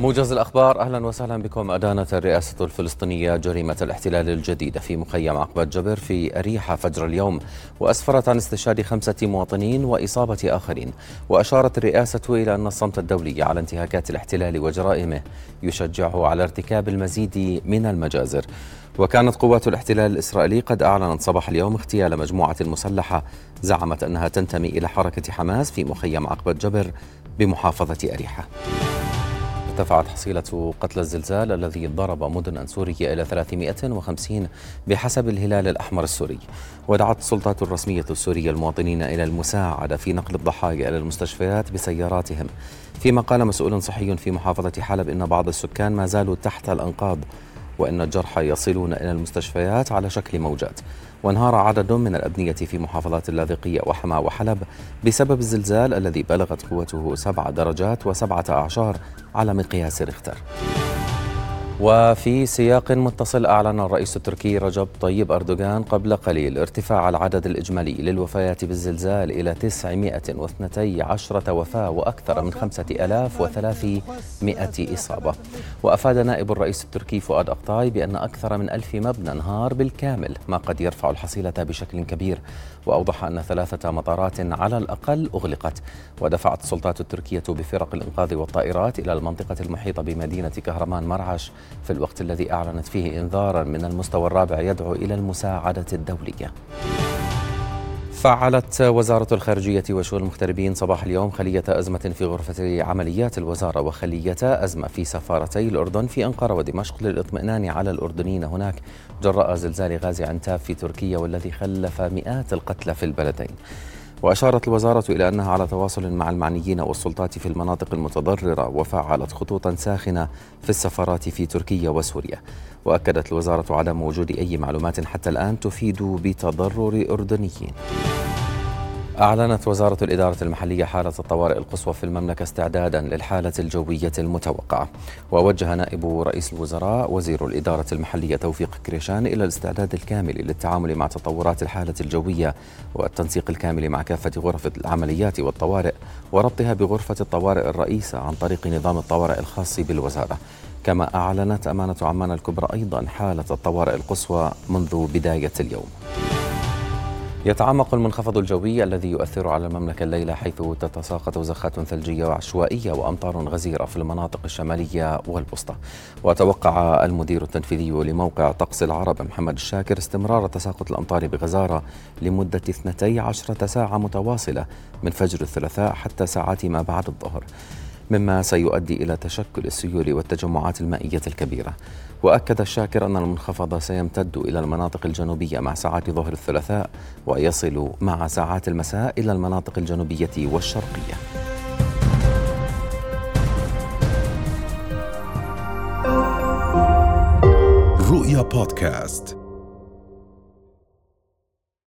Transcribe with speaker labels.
Speaker 1: موجز الأخبار أهلا وسهلا بكم. أدانت الرئاسة الفلسطينية جريمة الاحتلال الجديدة في مخيم عقبة جبر في أريحة فجر اليوم وأسفرت عن استشهاد خمسة مواطنين وإصابة آخرين. وأشارت الرئاسة إلى أن الصمت الدولي على انتهاكات الاحتلال وجرائمه يشجعه على ارتكاب المزيد من المجازر. وكانت قوات الاحتلال الإسرائيلي قد أعلنت صباح اليوم اغتيال مجموعة مسلحة زعمت أنها تنتمي إلى حركة حماس في مخيم عقبة جبر بمحافظة أريحة. ارتفعت حصيلة قتلى الزلزال الذي ضرب مدنا سورية إلى 350 بحسب الهلال الأحمر السوري. ودعت السلطات الرسمية السورية المواطنين إلى المساعدة في نقل الضحايا إلى المستشفيات بسياراتهم. فيما قال مسؤول صحي في محافظة حلب إن بعض السكان ما زالوا تحت الأنقاض وإن الجرحى يصلون إلى المستشفيات على شكل موجات. وانهار عدد من الأبنية في محافظات اللاذقية وحما وحلب بسبب الزلزال الذي بلغت قوته سبع درجات وسبعة أعشار على مقياس ريختر. وفي سياق متصل أعلن الرئيس التركي رجب طيب أردوغان قبل قليل ارتفاع العدد الإجمالي للوفيات بالزلزال إلى 912 وفاة وأكثر من 5300 إصابة. وأفاد نائب الرئيس التركي فؤاد أقطاي بأن أكثر من ألف مبنى انهار بالكامل ما قد يرفع الحصيلة بشكل كبير. وأوضح أن ثلاثة مطارات على الأقل أغلقت. ودفعت السلطات التركية بفرق الإنقاذ والطائرات إلى المنطقة المحيطة بمدينة كهرمان مرعش في الوقت الذي أعلنت فيه إنذارا من المستوى الرابع يدعو إلى المساعدة الدولية. فعلت وزارة الخارجية وشؤون المغتربين صباح اليوم خلية أزمة في غرفة عمليات الوزارة وخلية أزمة في سفارتي الأردن في أنقرة ودمشق للإطمئنان على الأردنيين هناك جراء زلزال غازي عنتاب في تركيا والذي خلف مئات القتلى في البلدين. وأشارت الوزارة إلى أنها على تواصل مع المعنيين والسلطات في المناطق المتضررة وفعلت خطوطا ساخنة في السفارات في تركيا وسوريا. وأكدت الوزارة عدم وجود أي معلومات حتى الآن تفيد بتضرر أردنيين. أعلنت وزارة الإدارة المحلية حالة الطوارئ القصوى في المملكة استعدادا للحالة الجوية المتوقعة. ووجه نائب رئيس الوزراء وزير الإدارة المحلية توفيق كريشان إلى الاستعداد الكامل للتعامل مع تطورات الحالة الجوية والتنسيق الكامل مع كافة غرف العمليات والطوارئ وربطها بغرفة الطوارئ الرئيسة عن طريق نظام الطوارئ الخاص بالوزارة. كما أعلنت أمانة عمان الكبرى أيضا حالة الطوارئ القصوى منذ بداية اليوم. يتعمق المنخفض الجوي الذي يؤثر على المملكة الليلة حيث تتساقط زخات ثلجية وعشوائية وأمطار غزيرة في المناطق الشمالية والوسطى. وتوقع المدير التنفيذي لموقع طقس العرب محمد الشاكر استمرار تساقط الأمطار بغزارة لمدة 12 ساعة متواصلة من فجر الثلاثاء حتى ساعات ما بعد الظهر. مما سيؤدي إلى تشكل السيول والتجمعات المائية الكبيرة. وأكد الشاكر أن المنخفض سيمتد إلى المناطق الجنوبية مع ساعات ظهر الثلاثاء ويصل مع ساعات المساء إلى المناطق الجنوبية والشرقية.
Speaker 2: رؤيا بودكاست.